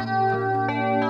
Música